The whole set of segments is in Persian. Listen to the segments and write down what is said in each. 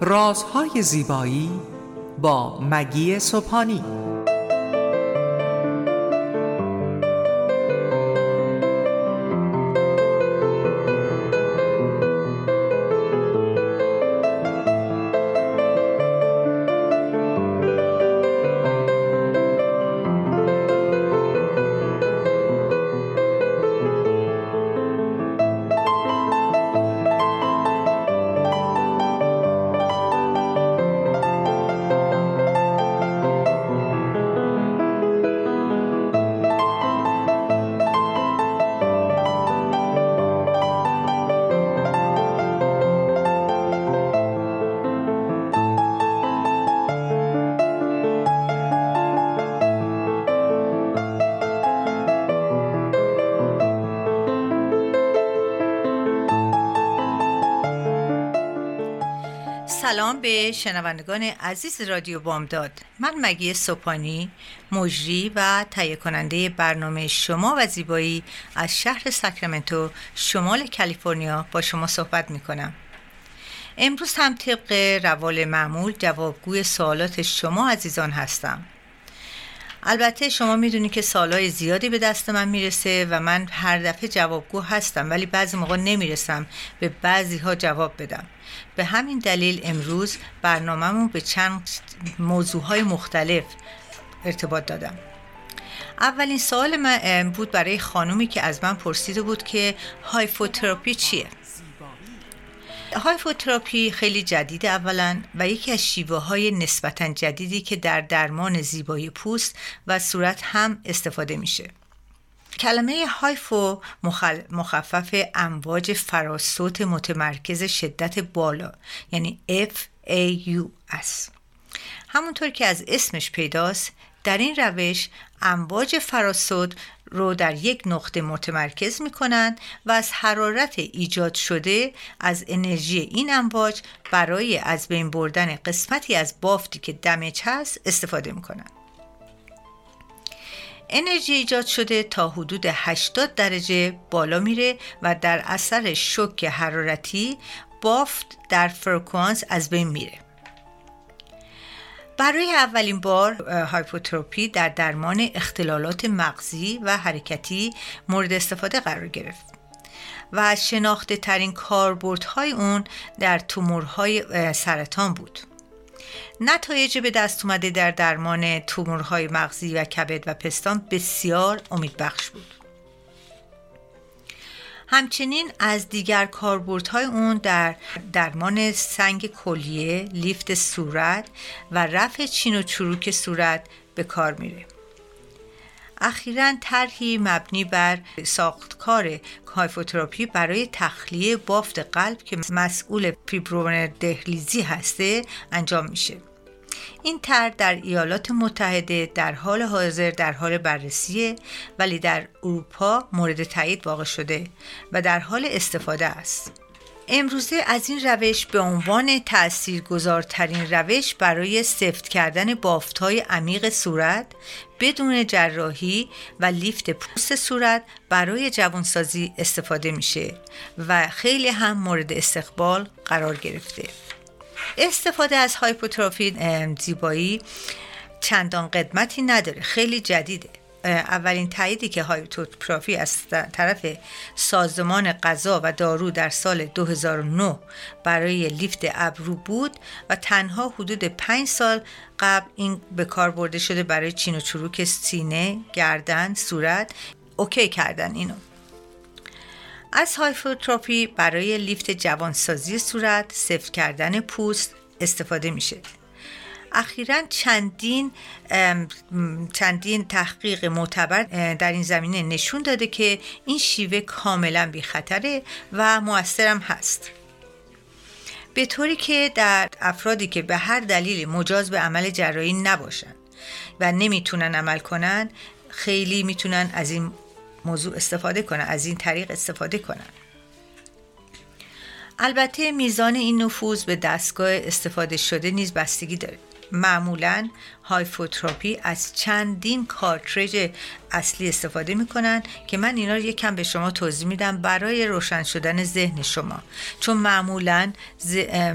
رازهای زیبایی با مگی صبحانی سلام به شنوندگان عزیز رادیو بامداد. من مگی سوپانی مجری و تهیه کننده برنامه شما و زیبایی از شهر ساکرامنتو شمال کالیفرنیا با شما صحبت می کنم امروز هم طبق روال معمول جوابگوی سوالات شما عزیزان هستم. البته شما می‌دونید که سالهای زیادی به دست من می‌رسه و من هر دفعه جوابگو هستم ولی بعضی موقع نمی‌رسم به بعضی ها جواب بدم. به همین دلیل امروز برنامهمون به چند موضوع های مختلف ارتباط دادم. اولین سوال من بود برای خانومی که از من پرسیده بود که هایفوتراپی چیه؟ هایفوتراپی خیلی جدید اولا و یکی از شیوه های نسبتا جدیدی که در درمان زیبایی پوست و صورت هم استفاده میشه. کلمه هایفو مخفف امواج فراسوت متمرکز شدت بالا یعنی F A U است همونطور که از اسمش پیداست در این روش امواج فراسود رو در یک نقطه متمرکز می کنند و از حرارت ایجاد شده از انرژی این امواج برای از بین بردن قسمتی از بافتی که دمج هست استفاده می کنند. انرژی ایجاد شده تا حدود 80 درجه بالا میره و در اثر شوک حرارتی بافت در فرکانس از بین میره برای اولین بار هایفوتراپی در درمان اختلالات مغزی و حرکتی مورد استفاده قرار گرفت و شناخته ترین کاربردهای اون در تومورهای سرطان بود. نتایج به دست اومده در درمان تومورهای مغزی و کبد و پستان بسیار امیدبخش بود. همچنین از دیگر کاربردهای اون در درمان سنگ کلیه، لیفت صورت و رفع چین و چروک صورت به کار میره. اخیرا طرحی مبنی بر ساختکار کایفوتراپی برای تخلیه بافت قلب که مسئول فیبرون دهلیزی هسته انجام میشه این طرح در ایالات متحده در حال حاضر در حال بررسیه ولی در اروپا مورد تایید واقع شده و در حال استفاده است. امروزه از این روش به عنوان تاثیرگذارترین روش برای سفت کردن بافتهای عمیق صورت بدون جراحی و لیفت پوست صورت برای جوانسازی استفاده میشه و خیلی هم مورد استقبال قرار گرفته. استفاده از هایپوتروفی زیبایی چندان قدمتی نداره. خیلی جدیده اولین تاییدی که هایپوتروفی از طرف سازمان غذا و دارو در سال 2009 برای لیفت ابرو بود و تنها حدود 5 سال قبل این به کار برده شده برای چین و چروک سینه، گردن، صورت okay کردن اینو. از هایفوتراپی برای لیفت جوانسازی صورت سفت کردن پوست استفاده میشه. اخیرا چندین چندین تحقیق معتبر در این زمینه نشون داده که این شیوه کاملا بی خطره و موثرم هست. به طوری که در افرادی که به هر دلیل مجاز به عمل جراحی نباشند و نمی‌تونن عمل کنن خیلی می‌تونن از این موضوع استفاده کنن از این طریق استفاده کنن. البته میزان این نفوذ به دستگاه استفاده شده نیز بستگی داره. معمولا هایفوتراپی از چندین کارتریج اصلی استفاده می‌کنن که من اینا رو یکم به شما توضیح میدم برای روشن شدن ذهن شما. چون معمولا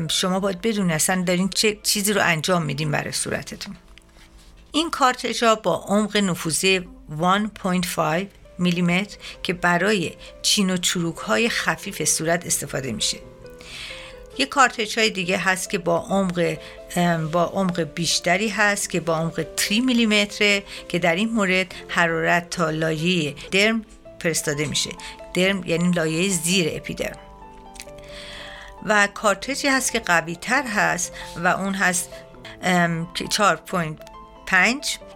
شما باید بدونید اصلا دارین چه چیزی رو انجام میدین برای صورتتون. این کارتریج ها با عمق نفوذی 1.5 میلیمتر که برای چین و چروک های خفیف صورت استفاده میشه. یه کارتریج های دیگه هست که با عمق با عمق بیشتری هست که با عمق 3 میلیمتره که در این مورد حرارت تا لایه درم فرستاده میشه. درم یعنی لایه زیر اپیدرم. و کارتریجی هست که قوی تر هست و اون هست 4.5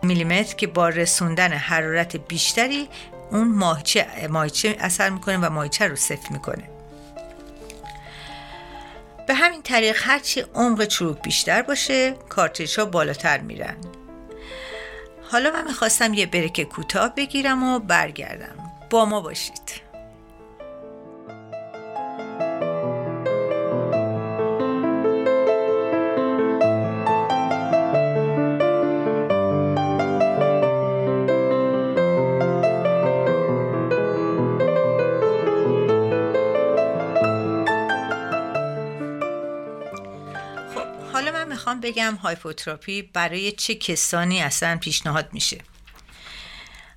میلیمتر که با رسوندن حرارت بیشتری اون ماهیچه, ماهیچه اثر می‌کنه و ماهیچه رو سفت می‌کنه. به همین طریق هرچی عمق چروک بیشتر باشه کارتریج ها بالاتر میرن. حالا من می‌خواستم یه برک کوتاه بگیرم و برگردم. با ما باشید. بگم هایفوتراپی برای چه کسانی اصلا پیشنهاد میشه؟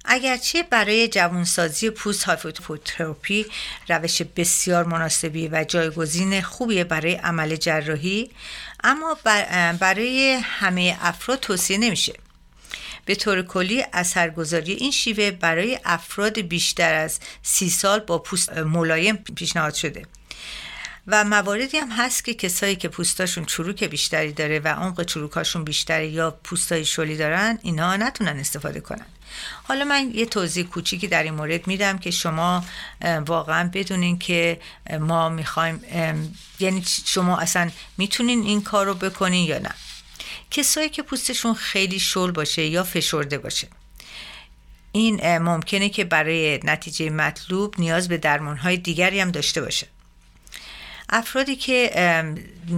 اگرچه برای جوانسازی پوست هایفوتراپی روش بسیار مناسبی و جایگزین خوبیه برای عمل جراحی اما برای همه افراد توصیه نمیشه. به طور کلی اثرگذاری این شیوه برای افراد بیشتر از سی سال با پوست ملایم پیشنهاد شده. و مواردی هم هست که کسایی که پوستاشون چروک بیشتری داره و عمق چروکاشون بیشتره یا پوستای شلی دارن اینا نتونن استفاده کنن. حالا من یه توضیح کوچیکی در این مورد میدم که شما واقعا بدونین که ما می‌خوایم یعنی شما اصلا می‌تونین این کار رو بکنین یا نه. کسایی که پوستشون خیلی شل باشه یا فشرده باشه این ممکنه که برای نتیجه مطلوب نیاز به درمانهای دیگری هم داشته باشه. افرادی که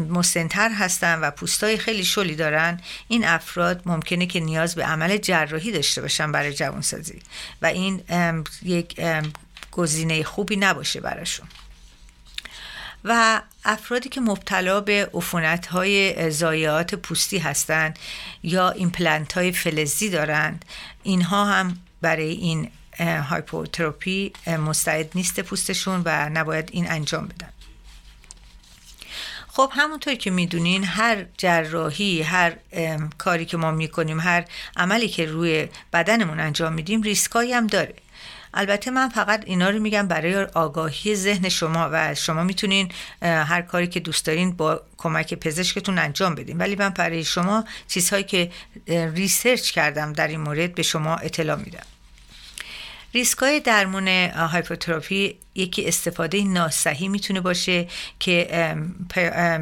مسنتر هستن و پوستای خیلی شلی دارن این افراد ممکنه که نیاز به عمل جراحی داشته باشن برای جوانسازی و این یک گزینه خوبی نباشه براشون. و افرادی که مبتلا به عفونت های ضایعات پوستی هستند یا ایمپلنت های فلزی دارند اینها هم برای این هایفوتراپی مستعد نیست پوستشون و نباید این انجام بدن. خب همونطور که می‌دونین هر جراحی هر کاری که ما می‌کنیم هر عملی که روی بدنمون انجام میدیم ریسکایی هم داره. البته من فقط اینا رو میگم برای آگاهی ذهن شما و شما می‌تونین هر کاری که دوست دارین با کمک پزشکتون انجام بدین. ولی من برای شما چیزهایی که research کردم در این مورد به شما اطلاع میدم. ریسکای درمون HIFU therapy یکی استفاده ناصحیح می‌تونه باشه که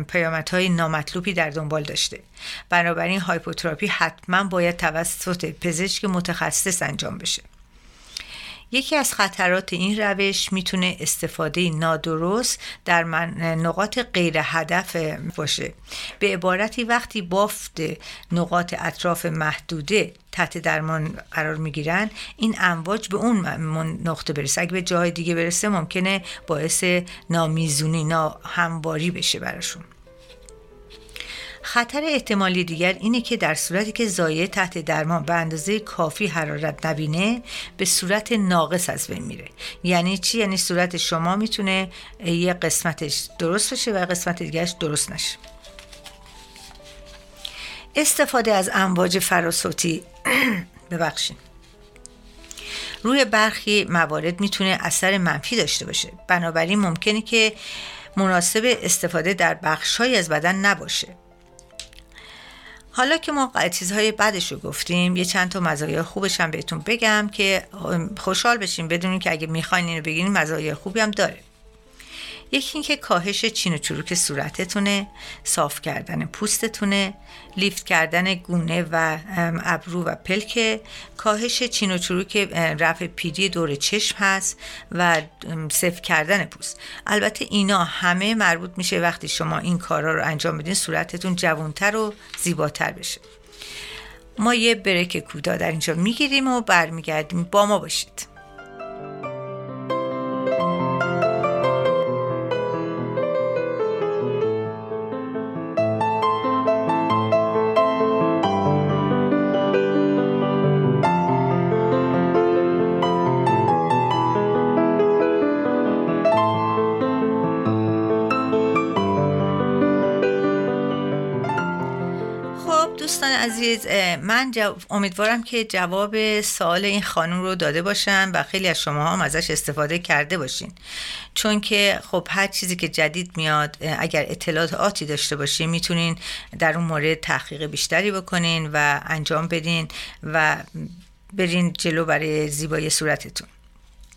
پیامدهای نامطلوبی در دنبال داشته. بنابراین هایپوتراپی حتما باید توسط پزشک متخصص انجام بشه. یکی از خطرات این روش می‌تونه استفاده نادرست در نقاط غیر هدف باشه. به عبارتی وقتی بافت نقاط اطراف محدوده تحت درمان قرار می‌گیرن این امواج به اون نقطه برسه. اگه به جای دیگه برسه ممکنه باعث نامیزونی ناهمواری بشه براشون. خطر احتمالی دیگر اینه که در صورتی که زایه تحت درمان به اندازه کافی حرارت نبینه به صورت ناقص از بین میره. یعنی چی؟ یعنی صورت شما می‌تونه یه قسمتش درست بشه و قسمت دیگرش درست نشه. استفاده از امواج فراسوتی ببخشید. روی برخی موارد می‌تونه اثر منفی داشته باشه. بنابراین ممکنه که مناسب استفاده در بخشهایی از بدن نباشه. حالا که ما چیزهای بدش رو گفتیم یه چند تا مزایای خوبش هم بهتون بگم که خوشحال بشیم بدونیم که اگه می‌خواین اینو بگیرین مزایای خوبی هم داره. یکی اینکه کاهش چین و چروک صورتتونه صاف کردن پوستتونه لیفت کردن گونه و ابرو و پلک کاهش چین و چروک رفع پیری دور چشم هست و صف کردن پوست. البته اینا همه مربوط میشه وقتی شما این کارا رو انجام بدین صورتتون جوانتر و زیباتر بشه. ما یه برک کوتاه در اینجا می‌گیریم و برمیگردیم. با ما باشید. عزیز من امیدوارم که جواب سوال این خانم رو داده باشم و خیلی از شما هم ازش استفاده کرده باشین. چون که خب هر چیزی که جدید میاد اگر اطلاعاتی داشته باشین می‌تونین در اون مورد تحقیق بیشتری بکنین و انجام بدین و برین جلو برای زیبایی صورتتون.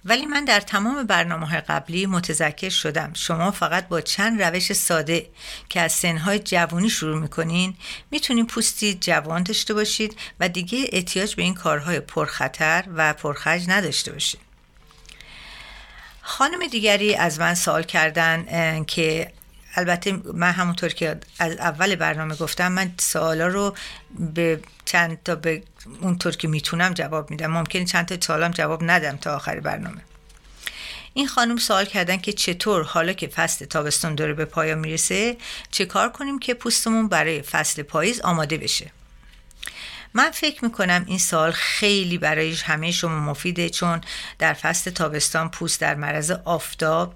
ولی من در تمام برنامه های قبلی متذکر شدم. شما فقط با چند روش ساده که از سنهای جوانی شروع می‌کنین می‌تونین پوستی جوان داشته باشید و دیگه احتیاج به این کارهای پرخطر و پرخرج نداشته باشید. خانم دیگری از من سوال کردن که البته من همونطور که از اول برنامه گفتم من سوالا رو به چند تا به اونطور که می‌تونم جواب میدم. ممکنه چند تا سوالم جواب ندم تا آخر برنامه. این خانم سوال کردن که چطور حالا که فصل تابستون داره به پایان می‌رسه چه کار کنیم که پوستمون برای فصل پاییز آماده بشه؟ من فکر می‌کنم این سال خیلی برای همه شما مفیده چون در فصل تابستان پوست در معرض آفتاب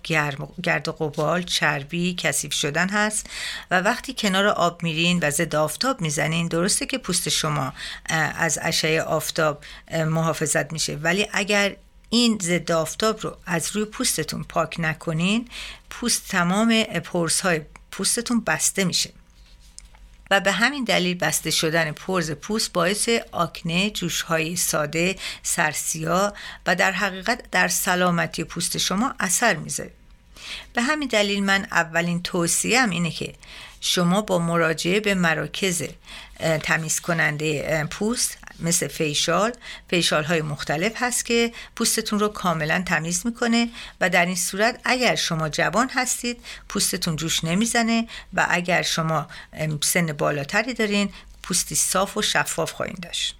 گرد و قبال چربی کثیف شدن هست و وقتی کنار آب میرین و ضد آفتاب می‌زنین درسته که پوست شما از اشعه آفتاب محافظت میشه. ولی اگر این ضد آفتاب رو از روی پوستتون پاک نکنین پوست تمام پرس های پوستتون بسته میشه. و به همین دلیل بسته شدن پرز پوست باعث آکنه، جوشهای ساده، سرسیا و در حقیقت در سلامتی پوست شما اثر می‌ذاره. به همین دلیل من اولین توصیم اینه که شما با مراجعه به مراکز تمیز کننده پوست مثل فیشال فیشال های مختلف هست که پوستتون رو کاملا تمیز می‌کنه و در این صورت اگر شما جوان هستید پوستتون جوش نمی‌زنه و اگر شما سن بالاتری دارین پوستی صاف و شفاف خواهید داشت.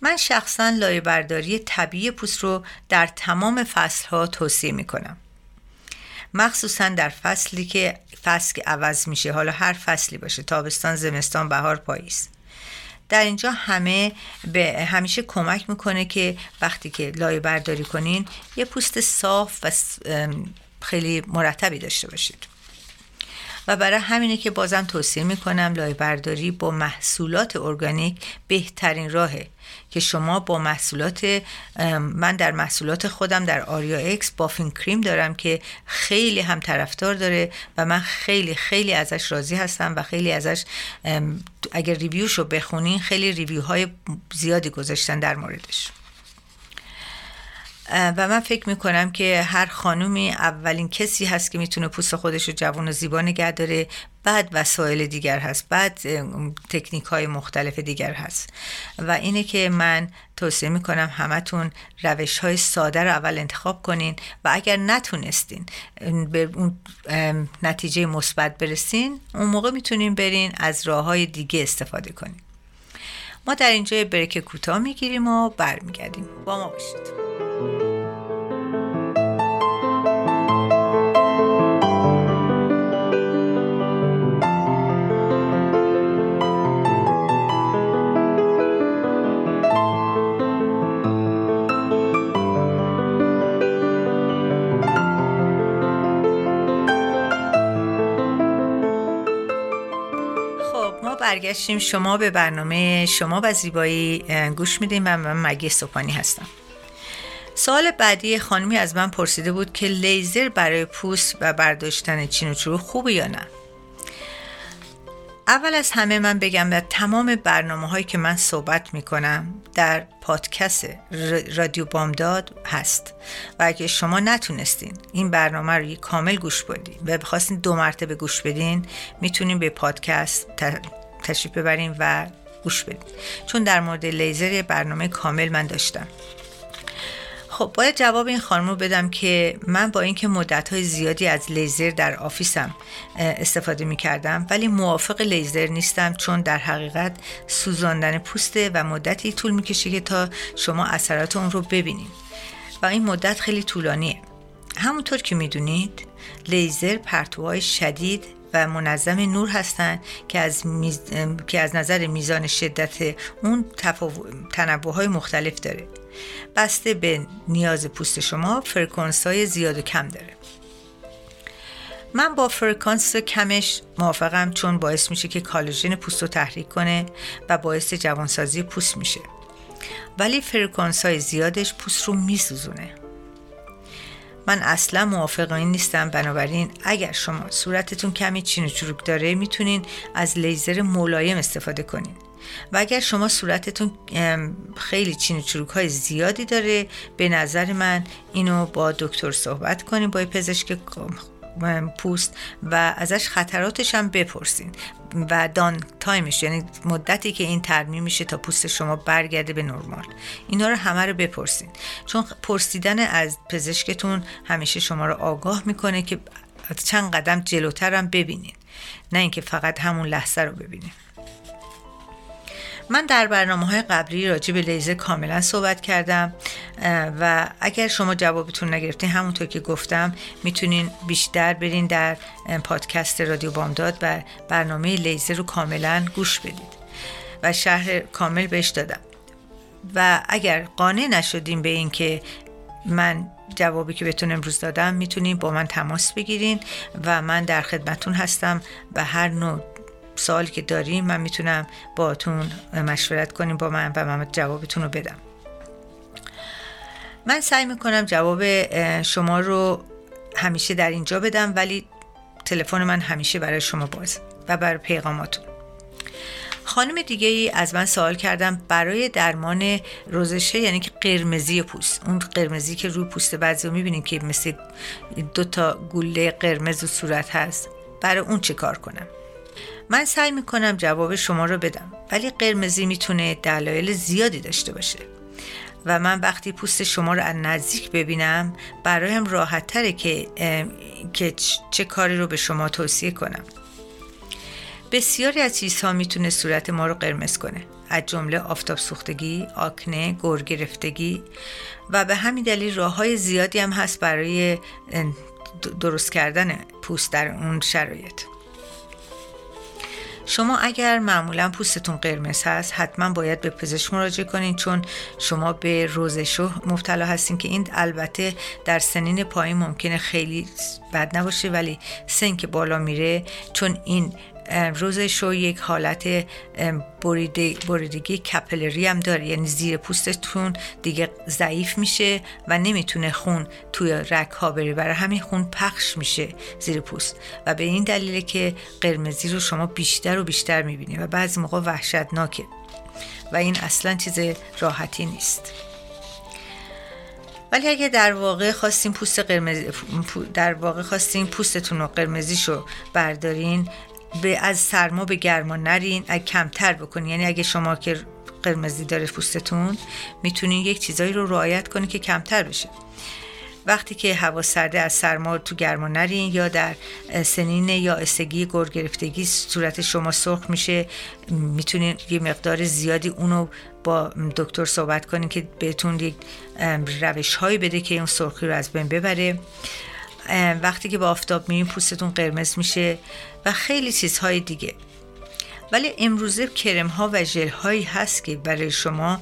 من شخصا لایه برداری طبیعی پوست رو در تمام فصل ها توصیه می‌کنم. مخصوصا در فصلی که فصل که عوض میشه. حالا هر فصلی باشه. تابستان زمستان بهار پاییز. در اینجا همه به همیشه کمک می‌کنه که وقتی که لایه برداری کنین یه پوست صاف و خیلی مرتبی داشته باشید. و برای همینه که بازم توصیه می‌کنم لایه برداری با محصولات ارگانیک بهترین راهه که شما با محصولات من در محصولات خودم در آریا اکس بافین کریم دارم که خیلی هم طرفدار داره و من خیلی خیلی ازش راضی هستم و خیلی ازش اگر ریویوش رو بخونین خیلی ریویوهای زیادی گذاشتن در موردش. و من فکر می‌کنم که هر خانومی اولین کسی هست که می‌تونه پوست خودش رو جوان و زیبا نگه داره. بعد وسایل دیگر هست بعد تکنیک های مختلف دیگر هست. و اینه که من توصیه می‌کنم همتون روش های ساده رو اول انتخاب کنین و اگر نتونستین به اون نتیجه مثبت برسین اون موقع می‌تونین برین از راه های دیگه استفاده کنین. ما در اینجا بریک کوتاه می‌گیریم و برمیگردیم. با ما باشید. برگشتیم. شما به برنامه شما و زیبایی گوش میدیم و من مگی سوپانی هستم. سال بعدی خانمی از من پرسیده بود که لیزر برای پوست و برداشتن چین و چرو خوبه یا نه. اول از همه من بگم در تمام برنامه هایی که من صحبت می کنم در پادکست رادیو بامداد هست. و اگه شما نتونستین این برنامه رو کامل گوش بدین و بخواستین دو مرتبه گوش بدین می‌تونین به پادکست تشریف ببرین و گوش بدین. چون در مورد لیزر برنامه کامل من داشتم. خب باید جواب این خانم رو بدم که من با اینکه مدت های زیادی از لیزر در آفیسم استفاده می کردم ولی موافق لیزر نیستم چون در حقیقت سوزاندن پوسته و مدتی طول می کشه که تا شما اثرات اون رو ببینید. و این مدت خیلی طولانیه. همونطور که می‌دونید لیزر پرتوهای شدید و منظم نور هستند که از, که از نظر میزان شدت اون تنوع های مختلف داره. بسته به نیاز پوست شما فرکانس های زیاد و کم داره. من با فرکانس کمش موافقم چون باعث میشه که کلاژن پوست رو تحریک کنه و باعث جوانسازی پوست میشه. ولی فرکانس های زیادش پوست رو میسوزونه. من اصلا موافق این نیستم بنابراین اگر شما صورتتون کمی چین و چروک داره می‌تونین از لیزر ملایم استفاده کنین. و اگر شما صورتتون خیلی چین و چروک های زیادی داره به نظر من اینو با دکتر صحبت کنیم با پزشک پوست و ازش خطراتش هم بپرسین و down time ش یعنی مدتی که این ترمیم میشه تا پوست شما برگرده به نرمال. اینا رو همه رو بپرسین. چون پرسیدن از پزشکتون همیشه شما رو آگاه می‌کنه که چند قدم جلوتر هم ببینین. نه اینکه فقط همون لحظه رو ببینین. من در برنامه های قبلی راجع به لیزر کاملا صحبت کردم و اگر شما جوابتون نگرفتین همونطور که گفتم می‌تونین بیشتر برین در پادکست رادیو بامداد و برنامه لیزر رو کاملا گوش بدید و شهر کامل بهش دادم. و اگر قانع نشدیم به این که من جوابی که بهتون امروز دادم می‌تونین با من تماس بگیرین و من در خدمتون هستم و هر نوع سوالی که داریم من می‌تونم باتون مشورت کنیم با من و من جوابتون رو بدم. من سعی می‌کنم جواب شما رو همیشه در اینجا بدم ولی تلفن من همیشه برای شما باز و برای پیغاماتون. خانم دیگه ای از من سوال کردم برای درمان روزشه یعنی که قرمزی پوست. اون قرمزی که روی پوست بعضی رو می‌بینید که مثل دو تا گوله قرمز و صورت هست. برای اون چه کار کنم؟ من سعی می‌کنم جواب شما رو بدم ولی قرمزی می‌تونه دلایل زیادی داشته باشه. و من وقتی پوست شما رو از نزدیک ببینم برایم راحت تره که, که چه کاری رو به شما توصیه کنم. بسیاری از چیزها می‌تونه صورت ما رو قرمز کنه. از جمله آفتاب سوختگی، آکنه، گور گرفتگی و به همین دلیل راه های زیادی هم هست برای درست کردن پوست در اون شرایط. شما اگر معمولا پوستتون قرمز هست حتما باید به پزشک مراجعه کنین چون شما به روزشو مبتلا هستین که این البته در سنین پایین ممکنه خیلی بد نباشه ولی سن که بالا میره چون این روزش رو یک حالت بریدگی کپلری هم داره. یعنی زیر پوستتون دیگه ضعیف میشه و نمی‌تونه خون توی رک ها بره. برای همین خون پخش میشه زیر پوست. و به این دلیله که قرمزی رو شما بیشتر و بیشتر می‌بینید و بعضی موقع وحشتناکه. و این اصلا چیز راحتی نیست. ولی اگه در واقع خواستین پوست قرمز در واقع خواستین پوستتون رو قرمزیشو بردارین به از سرما به گرما نرین اگه کمتر بکنین. یعنی اگه شما که قرمزی داره پوستتون می‌تونین یک چیزایی رو رعایت کنین که کمتر بشه. وقتی که هوا سرده از سرما تو گرما نرین یا در سنین یا استگی گور گرفتگی صورت شما سرخ میشه می‌تونین یه مقدار زیادی اونو با دکتر صحبت کنین که بهتون یک روش هایی بده که اون سرخی رو از بین ببره. وقتی که با آفتاب میرین پوستتون قرمز میشه و خیلی چیزهای دیگه. ولی امروزه کرم ها و ژل هایی هست که برای شما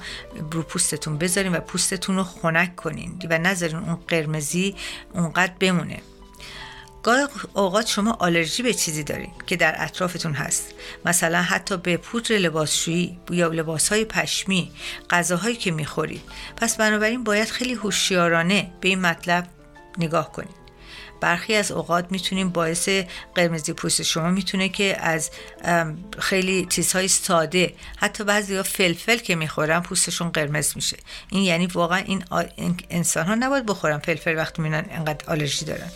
رو پوستتون بذارین و پوستتون رو خنک کنین و نذارین اون قرمزی اونقدر بمونه. گاه اوقات شما آلرژی به چیزی دارین که در اطرافتون هست. مثلا حتی به پودر لباسشویی یا لباسهای پشمی غذاهایی که می‌خورید. پس بنابراین باید خیلی هوشیارانه به این مطلب نگاه کنید. برخی از اوقات می‌تونیم باعث قرمزی پوست شما می‌تونه که از خیلی چیزهای ساده حتی بعضی ها فلفل که می‌خورن پوستشون قرمز میشه. این یعنی واقعا این انسان ها نباید بخورن. فلفل وقتی می‌بینن انقدر آلرژی دارن.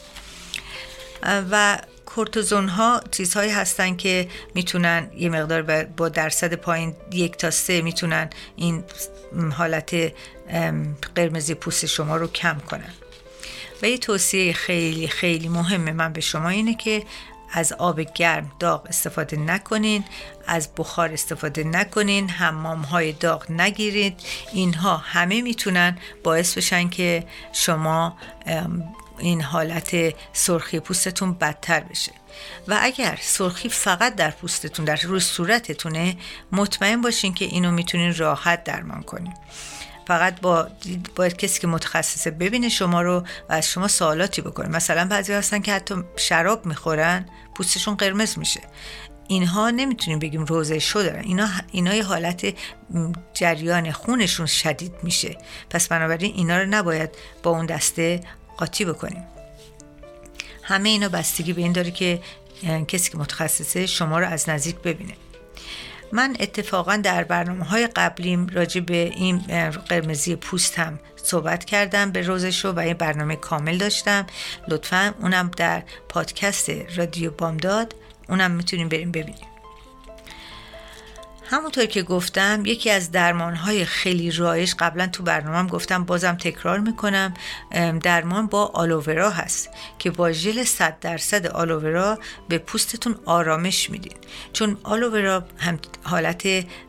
و کورتیزون ها چیزهایی هستن که می‌تونن یه مقدار با درصد پایین یک تا سه می‌تونن این حالت قرمزی پوست شما رو کم کنن. و یه توصیه خیلی خیلی مهمه من به شما اینه که از آب گرم داغ استفاده نکنین از بخار استفاده نکنین حمام های داغ نگیرید. اینها همه می‌تونن باعث بشن که شما این حالت سرخی پوستتون بدتر بشه. و اگر سرخی فقط در پوستتون در روی صورتتونه مطمئن باشین که اینو می‌تونین راحت درمان کنین. فقط با باید کسی که متخصصه ببینه شما رو و از شما سوالاتی بکنه. مثلا بعضی هستن که حتی شراب می‌خورن پوستشون قرمز میشه. اینها نمی‌تونیم بگیم روزه شو دارن. اینا اینا یه حالت جریان خونشون شدید میشه. پس بنابراین اینا رو نباید با اون دسته قاطی بکنیم. همه اینا بستگی به این داره که کسی که متخصصه شما رو از نزدیک ببینه. من اتفاقا در برنامه های قبلیم راجع به این قرمزی پوست هم صحبت کردم به روزشو و این برنامه کامل داشتم. لطفا اونم در پادکست رادیو بامداد. اونم می‌تونیم بریم ببینیم. همونطور که گفتم یکی از درمانهای خیلی رایج قبلا تو برنامهم گفتم بازم تکرار می‌کنم درمان با آلوورا هست که با ژل 100 درصد آلوورا به پوستتون آرامش میدین. چون آلوورا هم حالت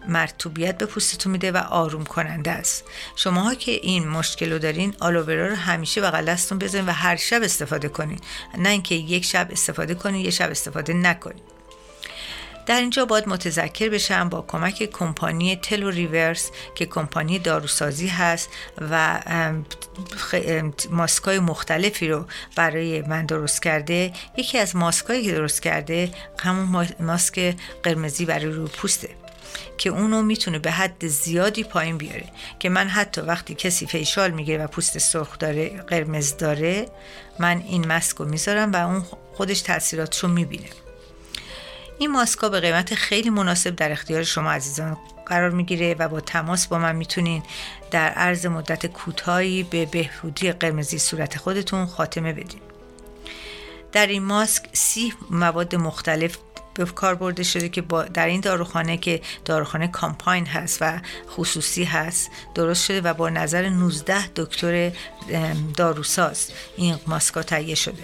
مرتوبیت به پوستتون میده و آروم کننده است. شماها که این مشکل رو دارین آلوورا رو همیشه بغل دستتون بزنین و هر شب استفاده کنین. نه اینکه یک شب استفاده کنین یه شب استفاده نکنین. در اینجا باید متذکر بشم با کمک کمپانی تلو ریورس که کمپانی داروسازی هست و ماسکای مختلفی رو برای من درست کرده. یکی از ماسکایی که درست کرده همون ماسک قرمزی برای روی پوسته که اونو می‌تونه به حد زیادی پایین بیاره که من حتی وقتی کسی فیشال می‌گیره و پوست سرخ داره قرمز داره من این ماسک رو می‌ذارم و اون خودش تاثیراتشو می‌بینه. این ماسکا به قیمت خیلی مناسب در اختیار شما عزیزان قرار می‌گیره و با تماس با من می‌تونین در عرض مدت کوتاهی به بهبودی قرمزی صورت خودتون خاتمه بدین. در این ماسک سی مواد مختلف به کار برده شده که با در این داروخانه که داروخانه کامپاین هست و خصوصی هست درست شده و با نظر 19 دکتر داروساز این ماسکا تهیه شده.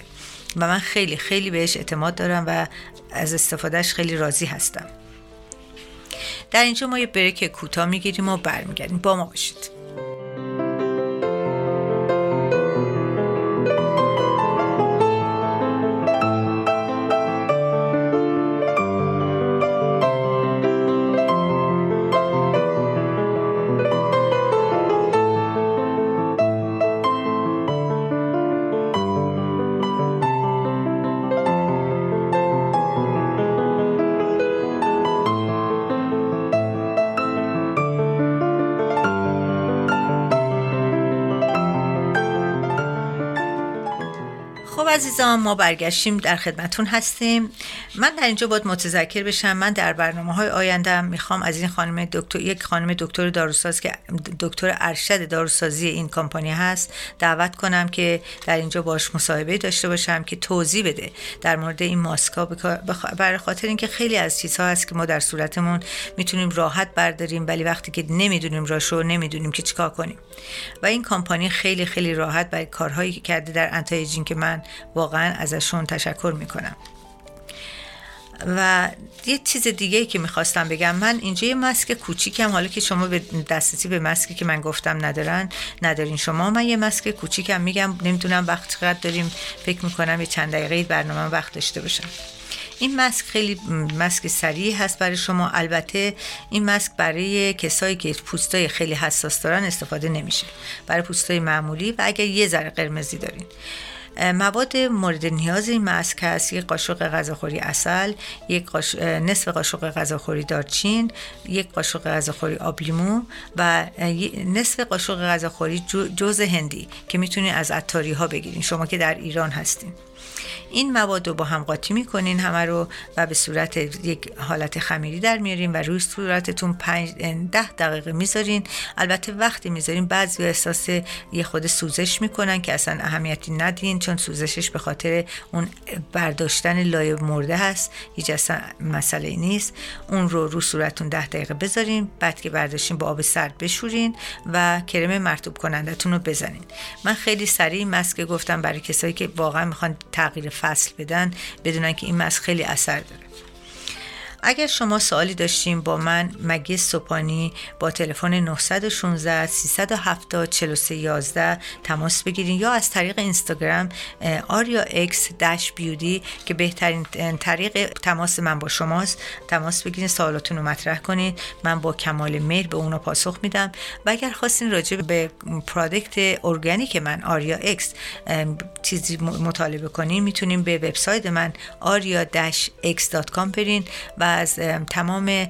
و من خیلی خیلی بهش اعتماد دارم و از استفادهش خیلی راضی هستم. در اینجا ما یه بریک کوتاه می‌گیریم و برمیگردیم. با ما باشید. عزیزان ما برگشتیم در خدمتون هستیم. من در اینجا باید متذکر بشم. من در برنامه های آیندم می‌خوام از این خانم دکتر یک خانم دکتر داروساز که دکتر ارشد داروسازی این کمپانی هست دعوت کنم که در اینجا باش مصاحبه داشته باشم که توضیح بده در مورد این ماسکا برای خاطر اینکه خیلی از چیزها هست که ما در صورتمون می‌تونیم راحت برداریم ولی وقتی که نمی‌دونیم راشو نمی‌دونیم که چیکار کنیم. و این کمپانی خیلی خیلی راحت برای کارهایی که کرده در انتایجین که من واقعا ازشون تشکر می‌کنم. و یه چیز دیگه ای که می‌خواستم بگم من اینجا یه مسک کوچیکم حالا که شما به دسترسی به مسکی که من گفتم ندارن ندارین شما. من یه مسک کوچیکم میگم نمی‌دونم وقت چقدر داریم. فکر می‌کنم یه چند دقیقه برنامه وقت داشته باشم. این مسک خیلی مسک سریع هست برای شما. البته این مسک برای کسایی که پوستای خیلی حساس دارن استفاده نمیشه. برای پوستای معمولی و اگر یه ذره قرمزی دارین. مواد مورد نیاز این ماسک هست یک قاشق غذاخوری اصل یک نصف قاشق غذاخوری دارچین یک قاشق غذاخوری آب لیمو و نصف قاشق غذاخوری جوز هندی که می‌تونید از عطاری ها بگیرین. شما که در ایران هستین. این مواد رو با هم قاطی می‌کنین همه رو و به صورت یک حالت خمیری در میارین و روی صورتتون 5 ده دقیقه می‌ذارین. البته وقتی می‌ذارین بعضی احساس یه خود سوزش می‌کنن که اصلا اهمیتی ندین چون سوزشش به خاطر اون برداشتن لایه مرده هست. هیچ اصلا مسئله نیست. اون رو رو صورتتون ده دقیقه بذارین بعد که برداشتین با آب سرد بشورین و کرم مرتوب کنندتون رو بزنین. من خیلی سریع مسک گفتم برای کسایی که واقعا می‌خوان تغییر فصل بدن بدونن که این ماسک خیلی اثر داره. اگر شما سوالی داشتین با من مگی صبحانی با تلفن 916 370 4311 تماس بگیرید یا از طریق اینستاگرام آریا اکس dash beauty که بهترین طریق تماس من با شماست تماس بگیرید سوالاتون رو مطرح کنید من با کمال میل به اونا پاسخ میدم. و اگر خواستین راجع به product ارگانیک من آریا اکس چیزی مطالبه کنین می‌تونیم به وبسایت من aria-x.com برین و از تمام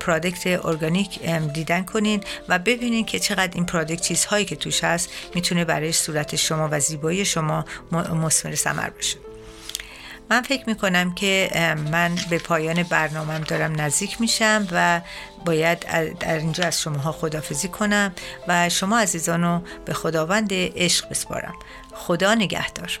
پرادکت ارگانیک دیدن کنین و ببینین که چقدر این پرادکت چیزهایی که توش هست می‌تونه برای صورت شما و زیبایی شما مثمر ثمر باشه. من فکر می‌کنم که من به پایان برنامهم دارم نزدیک میشم و باید در اینجا از شماها خدافزی کنم و شما عزیزانو به خداوند عشق بسپارم. خدا نگهدار.